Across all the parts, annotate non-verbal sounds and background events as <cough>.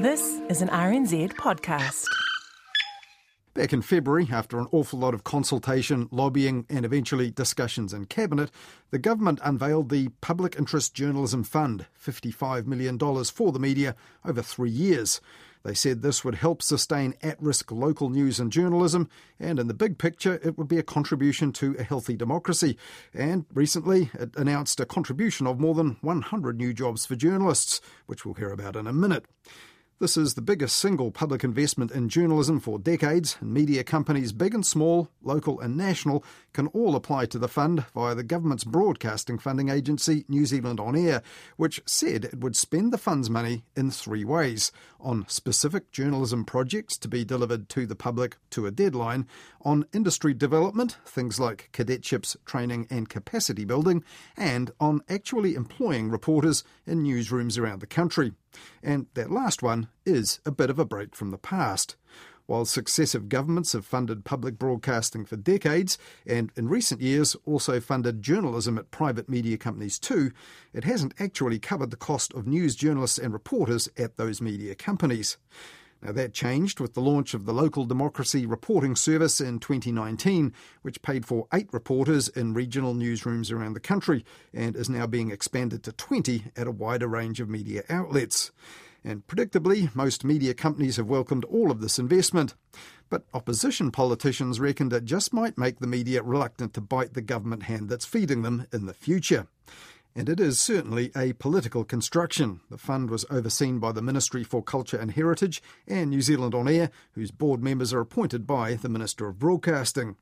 This is an RNZ podcast. Back in February, after an awful lot of consultation, lobbying, and eventually discussions in Cabinet, the government unveiled the Public Interest Journalism Fund, $55 million for the media over three years. They said this would help sustain at risk local news and journalism, and in the big picture, it would be a contribution to a healthy democracy. And recently, it announced a contribution of more than 100 new jobs for journalists, which we'll hear about in a minute. This is the biggest single public investment in journalism for decades, and media companies, big and small, local and national, can all apply to the fund via the government's broadcasting funding agency, New Zealand On Air, which said it would spend the fund's money in three ways on specific journalism projects to be delivered to the public to a deadline, on industry development, things like cadetships, training, and capacity building, and on actually employing reporters in newsrooms around the country. And that last one is a bit of a break from the past. While successive governments have funded public broadcasting for decades, and in recent years also funded journalism at private media companies too, it hasn't actually covered the cost of news journalists and reporters at those media companies. Now, that changed with the launch of the Local Democracy Reporting Service in 2019, which paid for eight reporters in regional newsrooms around the country and is now being expanded to 20 at a wider range of media outlets. And predictably, most media companies have welcomed all of this investment. But opposition politicians reckoned it just might make the media reluctant to bite the government hand that's feeding them in the future. And it is certainly a political construction. The fund was overseen by the Ministry for Culture and Heritage and New Zealand On Air, whose board members are appointed by the Minister of Broadcasting.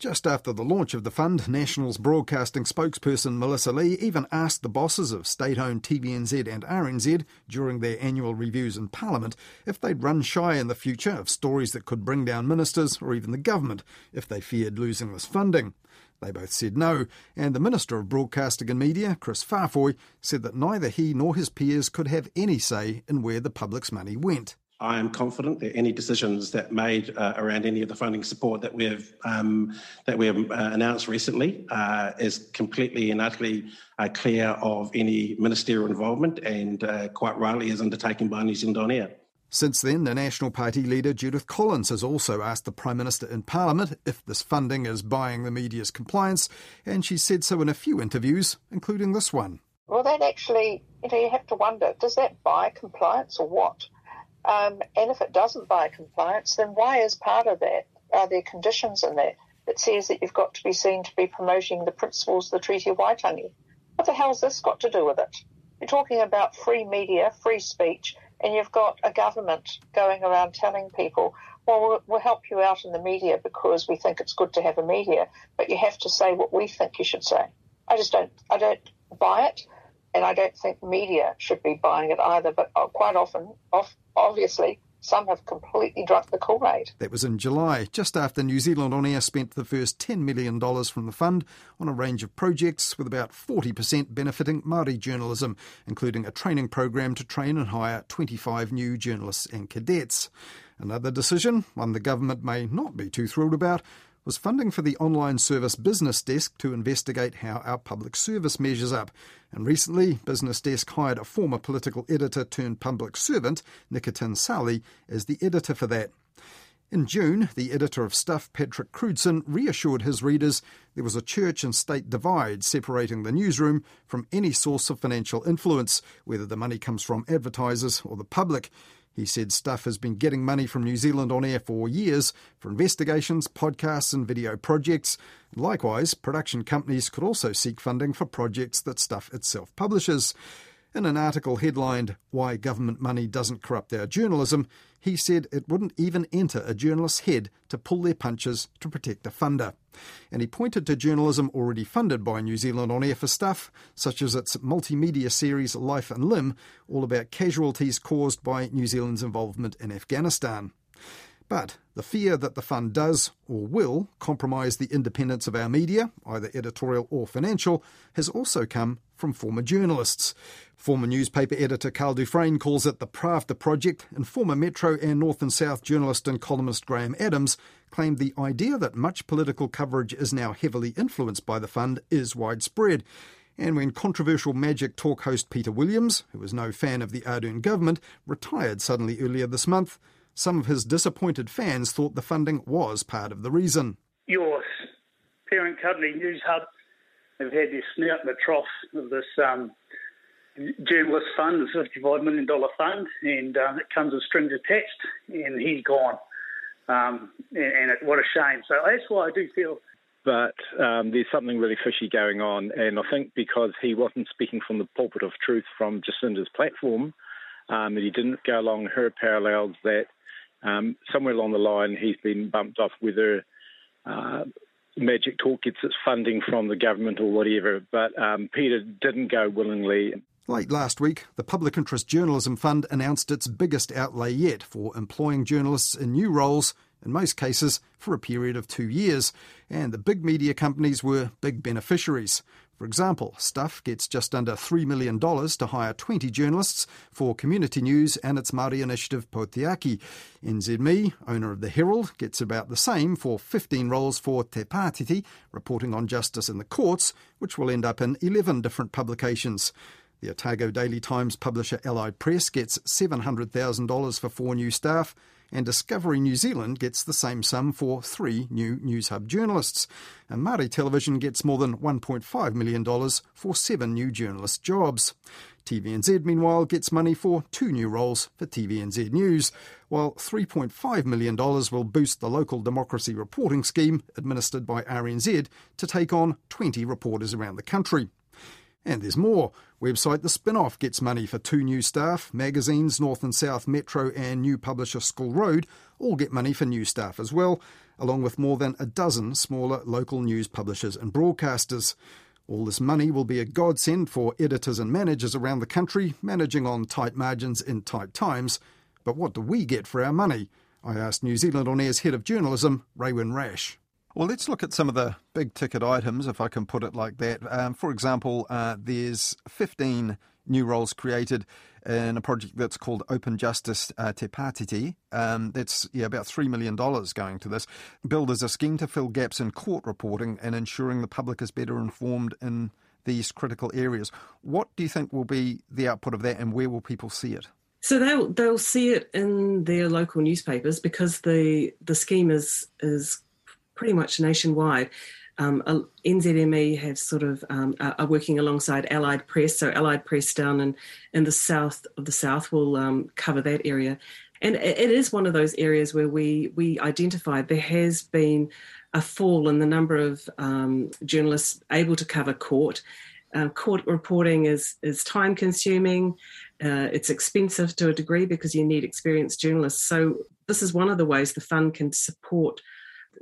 Just after the launch of the fund, National's broadcasting spokesperson Melissa Lee even asked the bosses of state owned TVNZ and RNZ during their annual reviews in Parliament if they'd run shy in the future of stories that could bring down ministers or even the government if they feared losing this funding. They both said no, and the Minister of Broadcasting and Media, Chris Faafoi, said that neither he nor his peers could have any say in where the public's money went. I am confident that any decisions that made uh, around any of the funding support that we have um, that we have uh, announced recently uh, is completely and utterly uh, clear of any ministerial involvement, and uh, quite rightly is undertaken by New Zealand On Air. Since then, the National Party leader Judith Collins has also asked the Prime Minister in Parliament if this funding is buying the media's compliance, and she said so in a few interviews, including this one. Well, that actually, you know, you have to wonder does that buy compliance or what? Um, and if it doesn't buy compliance, then why is part of that? Are there conditions in that that says that you've got to be seen to be promoting the principles of the Treaty of Waitangi? What the hell's this got to do with it? You're talking about free media, free speech, and you've got a government going around telling people, well, well, help you out in the media because we think it's good to have a media, but you have to say what we think you should say. I just don't, I don't buy it, and I don't think media should be buying it either. But uh, quite often, obviously, some have completely drunk the Kool Aid. That was in July, just after New Zealand On Air spent the first $10 million from the fund on a range of projects, with about 40% benefiting Māori journalism, including a training program to train and hire 25 new journalists and cadets. Another decision, one the government may not be too thrilled about, was funding for the online service Business Desk to investigate how our public service measures up. And recently, Business Desk hired a former political editor turned public servant, Nikitin Sali, as the editor for that. In June, the editor of Stuff, Patrick Crewdson, reassured his readers there was a church and state divide separating the newsroom from any source of financial influence, whether the money comes from advertisers or the public. He said Stuff has been getting money from New Zealand on air for years for investigations, podcasts, and video projects. Likewise, production companies could also seek funding for projects that Stuff itself publishes. In an article headlined, Why Government Money Doesn't Corrupt Our Journalism, he said it wouldn't even enter a journalist's head to pull their punches to protect a funder. And he pointed to journalism already funded by New Zealand on air for stuff, such as its multimedia series Life and Limb, all about casualties caused by New Zealand's involvement in Afghanistan. But the fear that the fund does or will compromise the independence of our media, either editorial or financial, has also come from former journalists. Former newspaper editor Karl du Fresne calls it the Pravda Project, and former Metro and North and South journalist and columnist Graham Adams claimed the idea that much political coverage is now heavily influenced by the fund is widespread And when controversial Magic Talk host Peter Williams, who was no fan of the Ardern government, retired suddenly earlier this month, some of his disappointed fans thought the funding was part of the reason. Your parent company, Newshub, have had their snout in the trough of this um, journalist fund, the $55 million fund, and um, it comes with strings attached, and he's gone. Um, and, and it, what a shame. So that's why I do feel but um, there's something really fishy going on. And I think because he wasn't speaking from the pulpit of truth from Jacinda's platform, um, and he didn't go along her parallels, that um, somewhere along the line he's been bumped off whether uh, Magic Talk gets its funding from the government or whatever. But um, Peter didn't go willingly. Late last week, the Public Interest Journalism Fund announced its biggest outlay yet for employing journalists in new roles in most cases for a period of two years, and the big media companies were big beneficiaries. For example, Stuff gets just under $3 million to hire 20 journalists for community news and its Māori initiative Pou Tiaki. NZME, owner of the Herald, gets about the same for 15 roles for Te Pātiti, reporting on justice in the courts, which will end up in 11 different publications. The Otago Daily Times publisher Allied Press gets $700,000 for four new staff and Discovery New Zealand gets the same sum for three new Newshub journalists. And Māori Television gets more than $1.5 million for seven new journalist jobs. TVNZ, meanwhile, gets money for two new roles for TVNZ News, while $3.5 million will boost the local democracy reporting scheme administered by RNZ to take on 20 reporters around the country. And there's more. Website The Spinoff gets money for two new staff. Magazines North and South Metro and new publisher School Road all get money for new staff as well, along with more than a dozen smaller local news publishers and broadcasters. All this money will be a godsend for editors and managers around the country managing on tight margins in tight times. But what do we get for our money? I asked New Zealand On Air's head of journalism, Raewyn Rasch. Well, let's look at some of the big ticket items, if I can put it like that. Um, for example, uh, there's 15 new roles created in a project that's called Open Justice uh, Te Pātiti. Um, that's yeah, about $3 million going to this. Billed as a scheme to fill gaps in court reporting and ensuring the public is better informed in these critical areas. What do you think will be the output of that and where will people see it? So they'll they'll see it in their local newspapers because the the scheme is is pretty much nationwide. Um, NZME have sort of um, are working alongside Allied Press. So Allied Press down in, in the south of the south will um, cover that area, and it is one of those areas where we we identified there has been a fall in the number of um, journalists able to cover court. Uh, court reporting is is time consuming. Uh, it's expensive to a degree because you need experienced journalists. So this is one of the ways the fund can support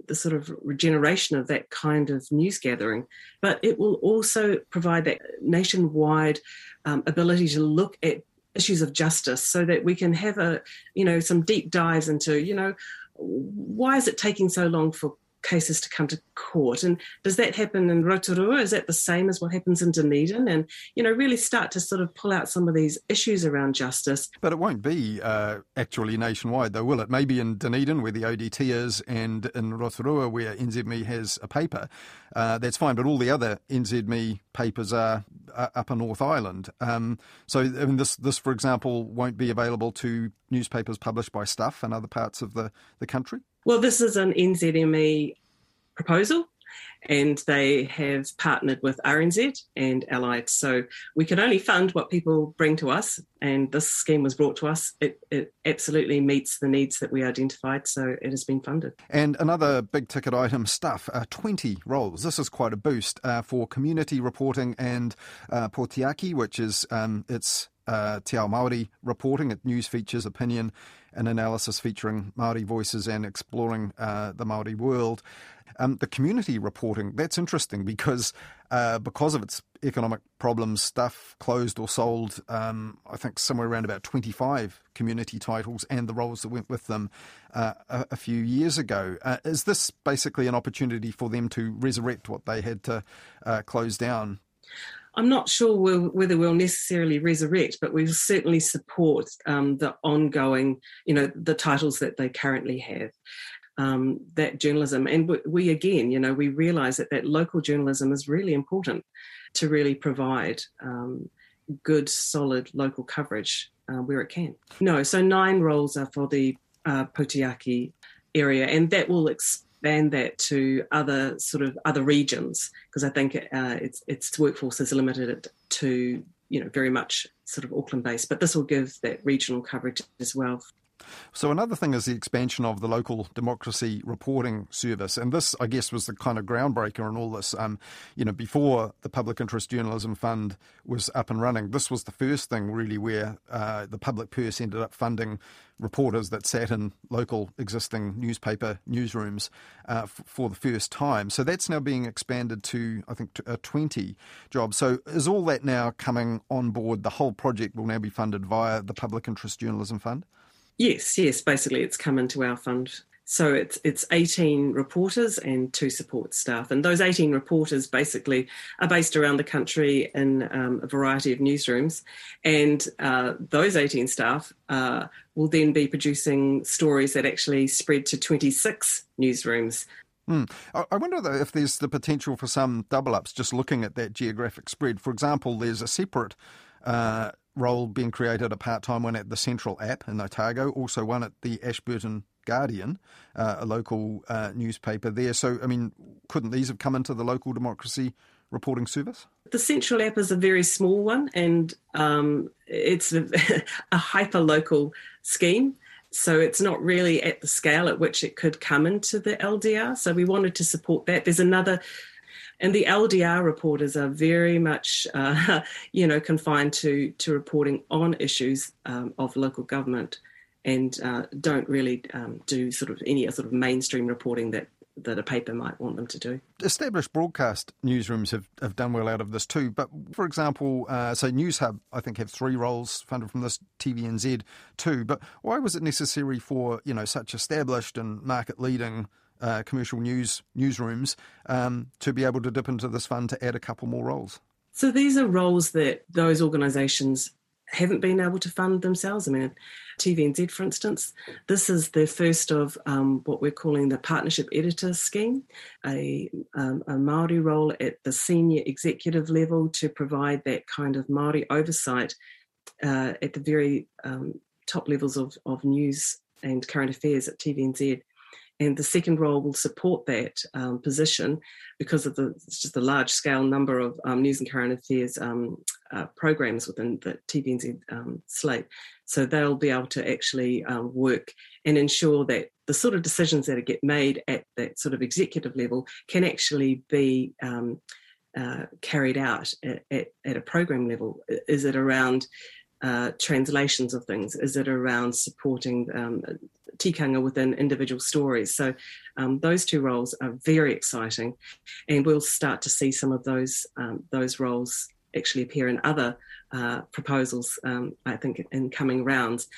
the sort of regeneration of that kind of news gathering, but it will also provide that nationwide um, ability to look at issues of justice so that we can have a you know some deep dives into you know why is it taking so long for cases to come to court. And does that happen in Rotorua? Is that the same as what happens in Dunedin? And, you know, really start to sort of pull out some of these issues around justice. But it won't be uh, actually nationwide, though, will it? Maybe in Dunedin, where the ODT is, and in Rotorua, where NZME has a paper. Uh, that's fine, but all the other NZME papers are, are up in North Island. Um, so, I mean, this, this, for example, won't be available to newspapers published by Stuff and other parts of the, the country? Well, this is an NZME proposal, and they have partnered with RNZ and Allied. So we can only fund what people bring to us, and this scheme was brought to us. It, it absolutely meets the needs that we identified, so it has been funded. And another big ticket item stuff uh, 20 roles. This is quite a boost uh, for community reporting and uh, Pou Tiaki, which is um, its uh, Te Ao Māori reporting. It news features, opinion, and analysis featuring Māori voices and exploring uh, the Māori world. Um, the community reporting, that's interesting because uh, because of its economic problems, stuff closed or sold, um, I think somewhere around about 25 community titles and the roles that went with them uh, a, a, few years ago. Uh, is this basically an opportunity for them to resurrect what they had to uh, close down? I'm not sure we'll, whether we'll necessarily resurrect, but we'll certainly support um, the ongoing, you know, the titles that they currently have. Um, that journalism, and we, we again, you know, we realise that that local journalism is really important. to really provide um, good, solid local coverage uh, where it can. No, so nine roles are for the uh, Pou Tiaki area, and that will expand that to other sort of other regions because I think uh, its its workforce is limited it to you know very much sort of Auckland based, but this will give that regional coverage as well so another thing is the expansion of the local democracy reporting service, and this, I guess, was the kind of groundbreaker in all this. Um, you know, before the Public Interest Journalism Fund was up and running, this was the first thing really where uh, the public purse ended up funding reporters that sat in local existing newspaper newsrooms uh, f- for the first time. So that's now being expanded to, I think, uh, 20 jobs. So is all that now coming on board? The whole project will now be funded via the Public Interest Journalism Fund? Yes, yes. Basically, it's come into our fund. So it's it's 18 reporters and two support staff, and those 18 reporters basically are based around the country in um, a variety of newsrooms, and uh, those 18 staff uh, will then be producing stories that actually spread to 26 newsrooms. Mm. I wonder though if there's the potential for some double ups. Just looking at that geographic spread, for example, there's a separate. Uh, role being created, a part time one at the Central app in Otago, also one at the Ashburton Guardian, uh, a local uh, newspaper there. So, I mean, couldn't these have come into the local democracy reporting service? The Central app is a very small one and um, it's a, <laughs> a hyper local scheme. So it's not really at the scale at which it could come into the LDR. So we wanted to support that. There's another and the LDR reporters are very much, uh, <laughs> you know, confined to to reporting on issues um, of local government, and uh, don't really um, do sort of any sort of mainstream reporting that that a paper might want them to do. Established broadcast newsrooms have, have done well out of this too. But for example, uh, so Newshub, I think, have three roles funded from this TVNZ too. But why was it necessary for you know such established and market leading uh, commercial news newsrooms um, to be able to dip into this fund to add a couple more roles? So these are roles that those organisations haven't been able to fund themselves. I mean, TVNZ, for instance, this is the first of um, what we're calling the partnership editor scheme, a, um, a Maori role at the senior executive level to provide that kind of Maori oversight uh, at the very um, top levels of, of news and current affairs at TVNZ and the second role will support that um, position because of the just the large scale number of um, news and current affairs um, uh, programs within the TVNZ um, slate. So they'll be able to actually um, work and ensure that the sort of decisions that get made at that sort of executive level can actually be um, uh, carried out at, at, at, a program level. Is it around uh, translations of things? Is it around supporting um, tikanga within individual stories? So um, those two roles are very exciting, and we'll start to see some of those um, those roles actually appear in other uh, proposals. Um, I think in coming rounds,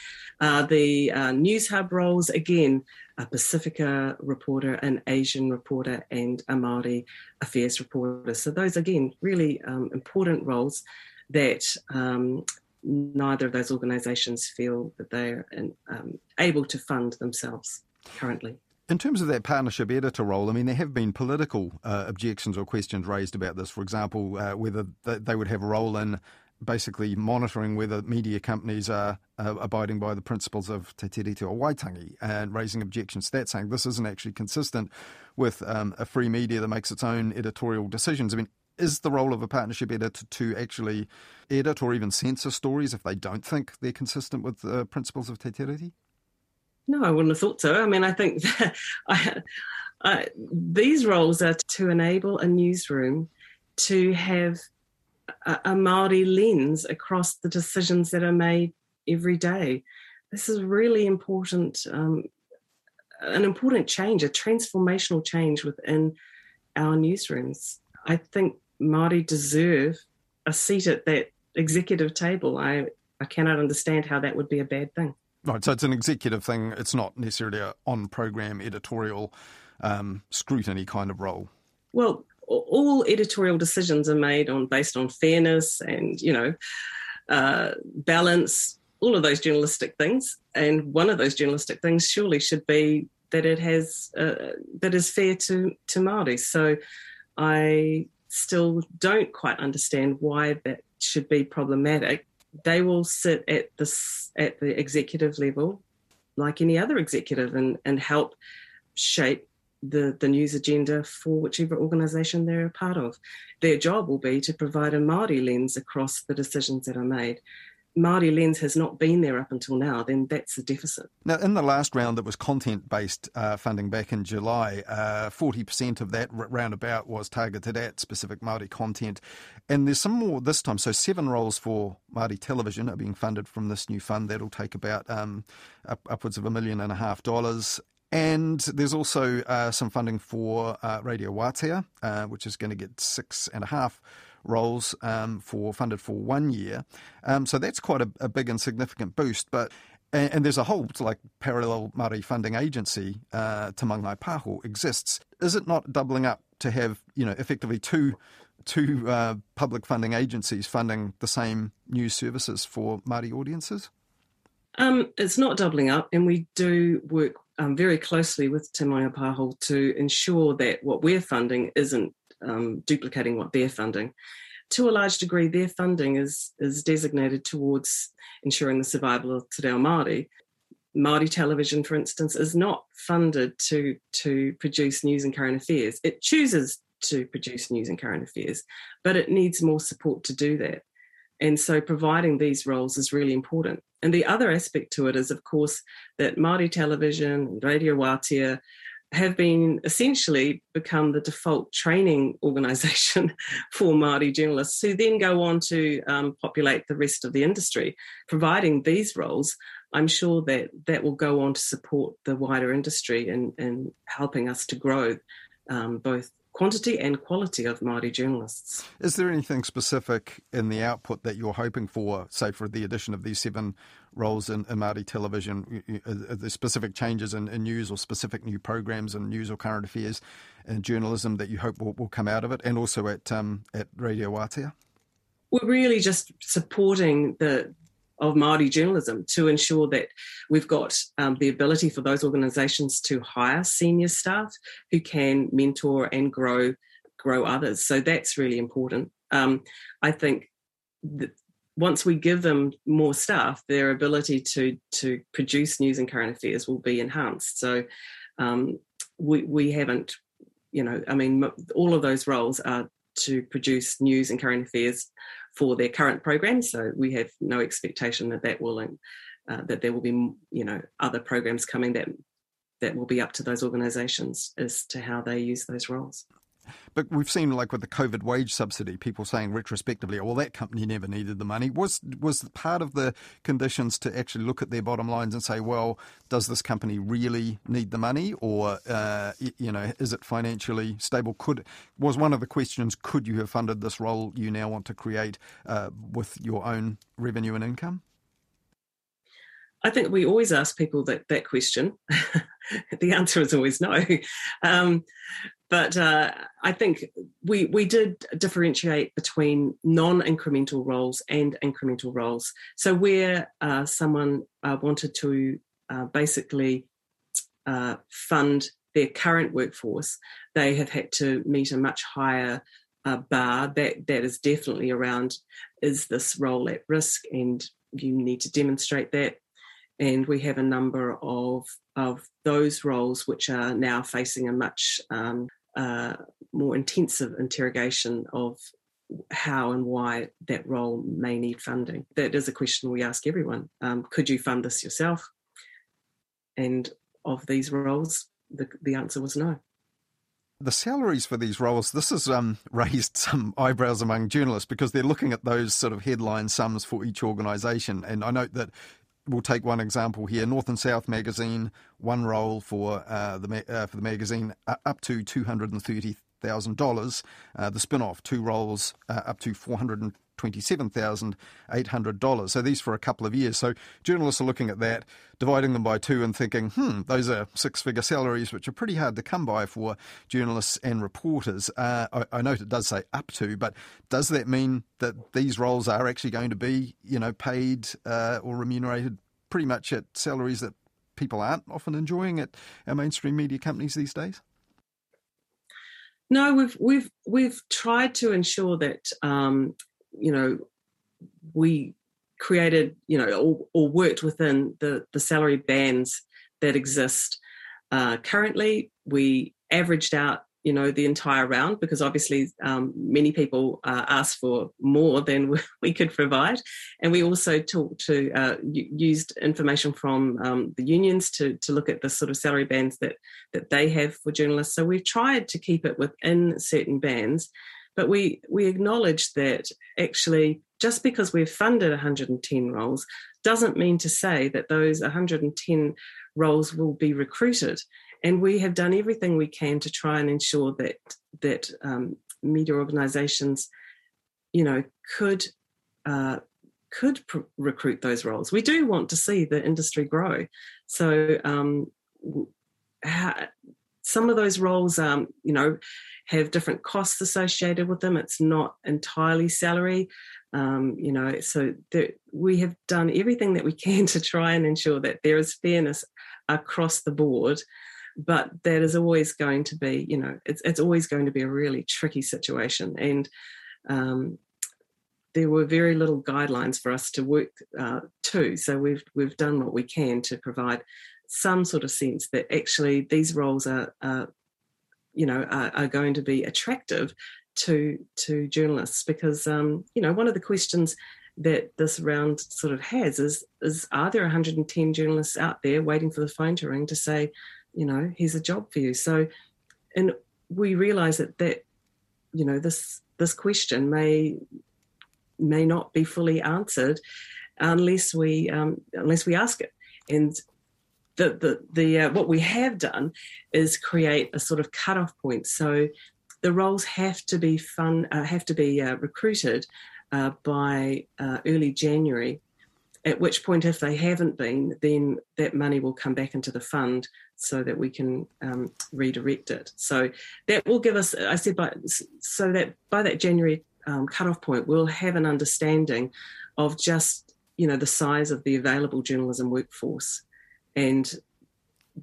uh, the uh, Newshub roles again. A Pacifica reporter, an Asian reporter, and a Maori affairs reporter. So those again really um, important roles that um, neither of those organisations feel that they're um, able to fund themselves currently. In terms of that partnership editor role, I mean, there have been political uh, objections or questions raised about this. For example, uh, whether they would have a role in basically monitoring whether media companies are uh, abiding by the principles of Te Tiriti o Waitangi and raising objections to that, saying this isn't actually consistent with um, a free media that makes its own editorial decisions. I mean, is the role of a partnership editor to actually edit or even censor stories if they don't think they're consistent with the principles of Te Tiriti? No, I wouldn't have thought so. I mean, I think <laughs> I, I, these roles are to enable a newsroom to have a, a Maori lens across the decisions that are made every day. This is really important, um, an important change, a transformational change within our newsrooms. I think Māori deserve a seat at that executive table. I, I cannot understand how that would be a bad thing. Right, so it's an executive thing. It's not necessarily a on-program editorial um, scrutiny kind of role. Well, all editorial decisions are made on based on fairness and you know uh, balance, all of those journalistic things. And one of those journalistic things surely should be that it has uh, that is fair to to Maori. So I still don't quite understand why that should be problematic, they will sit at the at the executive level, like any other executive, and and help shape the the news agenda for whichever organisation they're a part of. Their job will be to provide a Māori lens across the decisions that are made. Māori lens has not been there up until now, then that's a deficit. Now, in the last round that was content based uh, funding back in July, uh, 40% of that roundabout was targeted at specific Māori content. And there's some more this time. So, seven roles for Māori television are being funded from this new fund. That'll take about um, up, upwards of a million and a half dollars. And there's also uh, some funding for uh, Radio Wātea, uh, which is going to get six and a half roles um, for funded for one year. Um, so that's quite a, a, big and significant boost. But and, and, there's a whole like parallel Māori funding agency, uh, Te Mangai Pāho, exists. Is it not doubling up to have you know effectively two two uh, public funding agencies funding the same news services for Māori audiences? Um, it's not doubling up, and we do work um, very closely with Te Mangai Pāho to ensure that what we're funding isn't um, duplicating what they're funding. To a large degree, their funding is is designated towards ensuring the survival of Te Reo Māori. Māori television, for instance, is not funded to to produce news and current affairs. It chooses to produce news and current affairs, but it needs more support to do that. And so providing these roles is really important. And the other aspect to it is, of course, that Māori television and Radio Wātea have been essentially become the default training organisation <laughs> for Māori journalists who then go on to um, populate the rest of the industry. Providing these roles, I'm sure that that will go on to support the wider industry and, and helping us to grow um, both quantity and quality of Māori journalists. Is there anything specific in the output that you're hoping for, say, for the addition of these seven roles in, in Māori television? the specific changes in, in, news or specific new programs in news or current affairs and journalism that you hope will, will come out of it, and also at um, at Radio Wātea? We're really just supporting the of Māori journalism to ensure that we've got um, the ability for those organisations to hire senior staff who can mentor and grow grow others. So that's really important. Um, I think once we give them more staff, their ability to to produce news and current affairs will be enhanced. So um, we we haven't, you know, I mean, all of those roles are to produce news and current affairs for their current programs. So we have no expectation that that will uh, that there will be you know other programs coming that that will be up to those organisations as to how they use those roles. But we've seen, like with the COVID wage subsidy, people saying retrospectively, "Well, that company never needed the money." Was was part of the conditions to actually look at their bottom lines and say, "Well, does this company really need the money, or uh, you know, is it financially stable?" Could was one of the questions: Could you have funded this role you now want to create uh, with your own revenue and income? I think we always ask people that that question. <laughs> the answer is always no. Um, but uh, I think we we did differentiate between non-incremental roles and incremental roles. So where uh, someone uh, wanted to uh, basically uh, fund their current workforce, they have had to meet a much higher uh, bar. That that is definitely around: is this role at risk, and you need to demonstrate that and we have a number of of those roles which are now facing a much um, uh, more intensive interrogation of how and why that role may need funding. That is a question we ask everyone. Um, could you fund this yourself? And of these roles, the, the answer was no. The salaries for these roles, this has um, <laughs> raised some eyebrows among journalists because they're looking at those sort of headline sums for each organisation. And I note that we'll take one example here. North and South magazine, one roll for uh, the uh, for the magazine, uh, up to two hundred and thirty thousand uh, dollars. The spin-off, two rolls uh, up to four hundred and $27,800. So these for a couple of years. So journalists are looking at that, dividing them by two and thinking, hmm, those are six figure salaries, which are pretty hard to come by for journalists and reporters. Uh, I, I note it does say up to, but does that mean that these roles are actually going to be, you know, paid uh, or remunerated pretty much at salaries that people aren't often enjoying at our mainstream media companies these days? No, we've we've we've tried to ensure that um, you know we created you know or, or, worked within the the salary bands that exist. Uh, currently, we averaged out you know the entire round because obviously um, many people uh, asked for more than <laughs> we could provide and we also talked to uh, used information from um, the unions to to look at the sort of salary bands that that they have for journalists so we've tried to keep it within certain bands but we we acknowledge that actually just because we've funded 110 roles doesn't mean to say that those 110 roles will be recruited and we have done everything we can to try and ensure that that um, media organisations, you know, could uh, could pr- recruit those roles. We do want to see the industry grow. So um, some of those roles, um, you know, have different costs associated with them. It's not entirely salary. Um, you know, so there, we have done everything that we <laughs> can to try and ensure that there is fairness across the board but that is always going to be, you know, it's it's always going to be a really tricky situation, and um, there were very little guidelines for us to work uh, to. So we've we've done what we can to provide some sort of sense that actually these roles are, are you know, are, are, going to be attractive to to journalists because um, you know one of the questions that this round sort of has is is are there 110 journalists out there waiting for the phone to ring to say you know here's a job for you? So and we realize that that you know this this question may may not be fully answered unless we um, unless we ask it. And the the, the uh, what we have done is create a sort of cutoff point so the roles have to be fun uh, have to be uh, recruited uh, by uh, early January at which point, if they haven't been, then that money will come back into the fund so that we can um, redirect it. So that will give us, I said, by, so that by that January um, cutoff point, we'll have an understanding of just, you know, the size of the available journalism workforce. And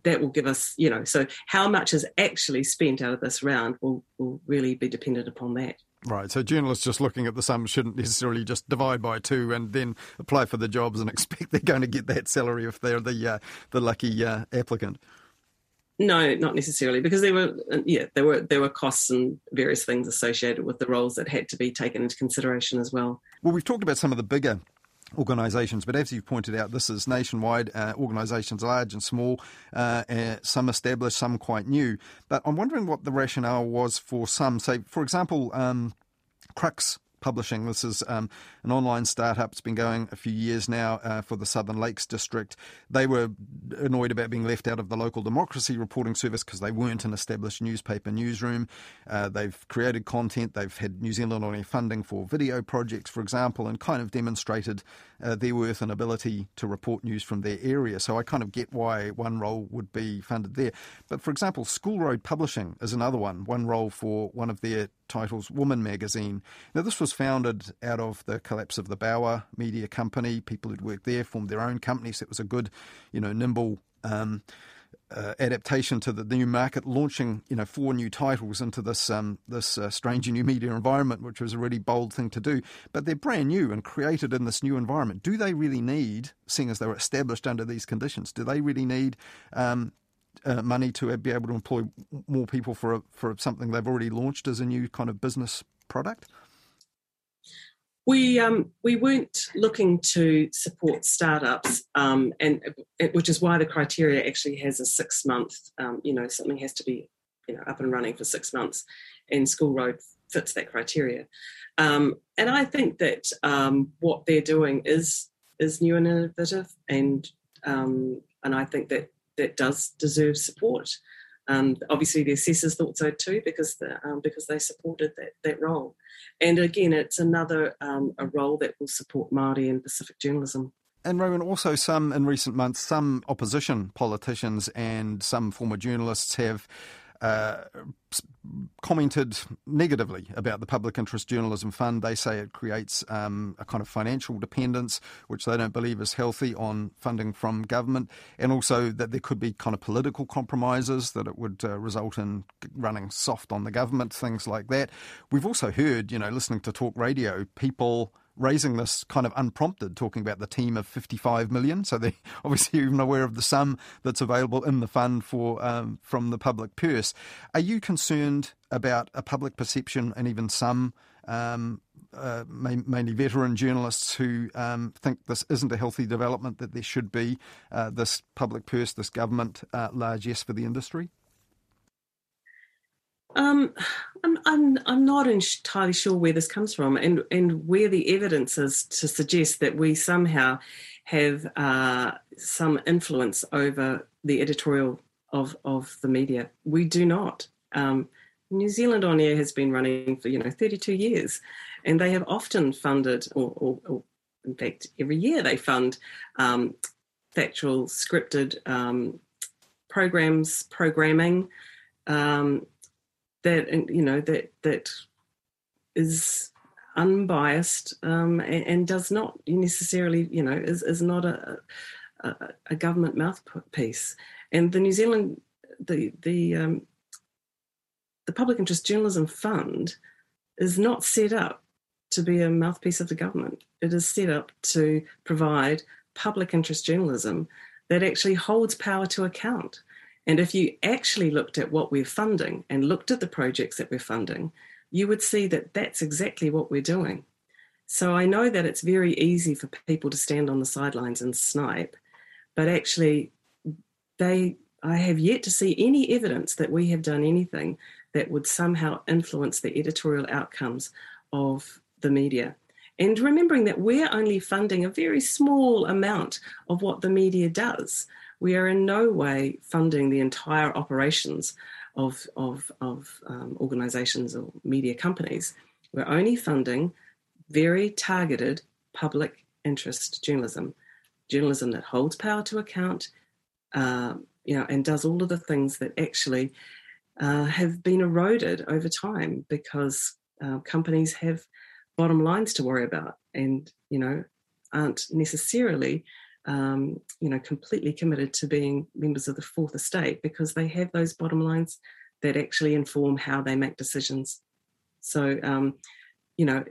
that will give us, you know, so how much is actually spent out of this round will, will really be dependent upon that. Right. So journalists just looking at the sums shouldn't necessarily just divide by two and then apply for the jobs and <laughs> expect they're going to get that salary if they're the uh, the lucky uh, applicant. No, not necessarily, because there were yeah there were there were costs and various things associated with the roles that had to be taken into consideration as well. Well, we've talked about some of the bigger organisations. But as you've pointed out, this is nationwide, uh, organisations large and small, uh, uh, some established, some quite new. But I'm wondering what the rationale was for some. Say, for example, um, Crux Publishing. This is um, an online startup. It's been going a few years now uh, for the Southern Lakes District. They were annoyed about being left out of the local democracy reporting service because they weren't an established newspaper newsroom. Uh, they've created content. They've had New Zealand on funding for video projects, for example, and kind of demonstrated uh, their worth and ability to report news from their area. So I kind of get why one role would be funded there. But for example, School Road Publishing is another one, one role for one of their titles, Woman Magazine. Now, this was founded out of the collapse of the Bauer Media Company. People who'd worked there formed their own company, so it was a good, you know, nimble. Um, uh, adaptation to the new market, launching you know four new titles into this um, this uh, strange new media environment, which was a really bold thing to do. But they're brand new and created in this new environment. Do they really need, seeing as they were established under these conditions, do they really need um, uh, money to be able to employ more people for a, for something they've already launched as a new kind of business product? We um, we weren't looking to support startups, um, and which is why the criteria actually has a six month. Um, you know, something has to be you know up and running for six months, and School Road fits that criteria. Um, and I think that um, what they're doing is is new and innovative, and um, and I think that that does deserve support. Um, obviously, the assessors thought so too because the, um, because they supported that that role. And again, it's another um, a role that will support Maori and Pacific journalism. And Raewyn, also some in recent months, some opposition politicians and some former journalists have uh, commented negatively about the Public Interest Journalism Fund. They say it creates um, a kind of financial dependence, which they don't believe is healthy on funding from government, and also that there could be kind of political compromises, that it would uh, result in running soft on the government, things like that. We've also heard, you know, listening to talk radio, people raising this kind of unprompted, talking about the team of 55 million. So they're <laughs> obviously even aware of the sum that's available in the fund for um, from the public purse. Are you concerned about a public perception and even some um, uh, mainly veteran journalists who um, think this isn't a healthy development, that there should be uh, this public purse, this government uh, largesse for the industry? Um, I'm, I'm, I'm not entirely sure where this comes from and, and where the evidence is to suggest that we somehow have uh, some influence over the editorial of, of the media. We do not. Um, New Zealand On Air has been running for, you know, 32 years, and they have often funded, or, or, or in fact, every year they fund um, factual, scripted um, programs, programming, um, that you know that that is unbiased um, and, and, does not necessarily you know is, is not a, a, a government mouthpiece and the New Zealand the the um, the Public Interest Journalism Fund is not set up to be a mouthpiece of the government. It is set up to provide public interest journalism that actually holds power to account. And if you actually looked at what we're funding and looked at the projects that we're funding, you would see that that's exactly what we're doing. So I know that it's very easy for people to stand on the sidelines and snipe, but actually, they I have yet to see any evidence that we have done anything that would somehow influence the editorial outcomes of the media. And remembering that we're only funding a very small amount of what the media does we are in no way funding the entire operations of, of, of um, organisations or media companies. We're only funding very targeted public interest journalism, journalism that holds power to account, uh, you know, and does all of the things that actually uh, have been eroded over time because uh, companies have bottom lines to worry about, and you know, aren't necessarily um, you know, completely committed to being members of the fourth estate because they have those bottom lines that actually inform how they make decisions. So, um, you know,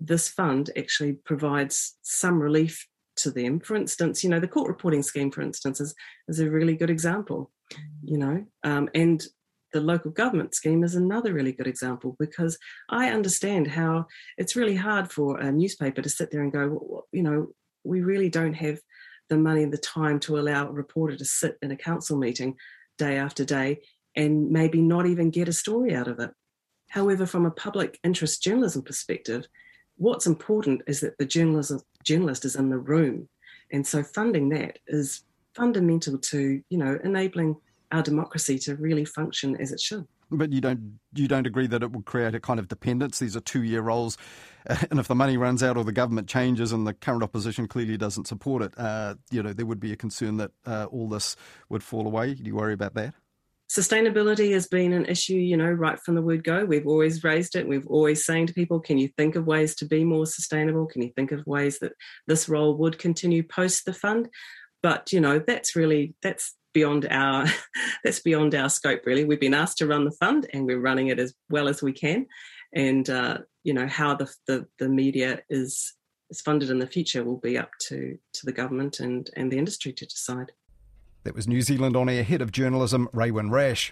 this fund actually provides some relief to them. For instance, you know, the court reporting scheme, for instance, is, is a really good example, you know, um, and the local government scheme is another really good example because I understand how it's really hard for a newspaper to sit there and go, well, you know, we really don't have the money and the time to allow a reporter to sit in a council meeting day after day and maybe not even get a story out of it. However, from a public interest journalism perspective, what's important is that the journalist, journalist is in the room. And so funding that is fundamental to, you know, enabling our democracy to really function as it should. But you don't you don't agree that it would create a kind of dependence. These are two year roles, <laughs> and if the money runs out or the government changes and the current opposition clearly doesn't support it, uh, you know there would be a concern that uh, all this would fall away. Do you worry about that? Sustainability has been an issue, you know, right from the word go. We've always raised it. We've always saying to people, can you think of ways to be more sustainable? Can you think of ways that this role would continue post the fund? But you know, that's really that's beyond our <laughs> that's beyond our scope really. We've been asked to run the fund and we're running it as well as we can. And uh, you know how the, the, the media is is funded in the future will be up to to the government and and the industry to decide. That was New Zealand on air head of journalism Raewyn Rasch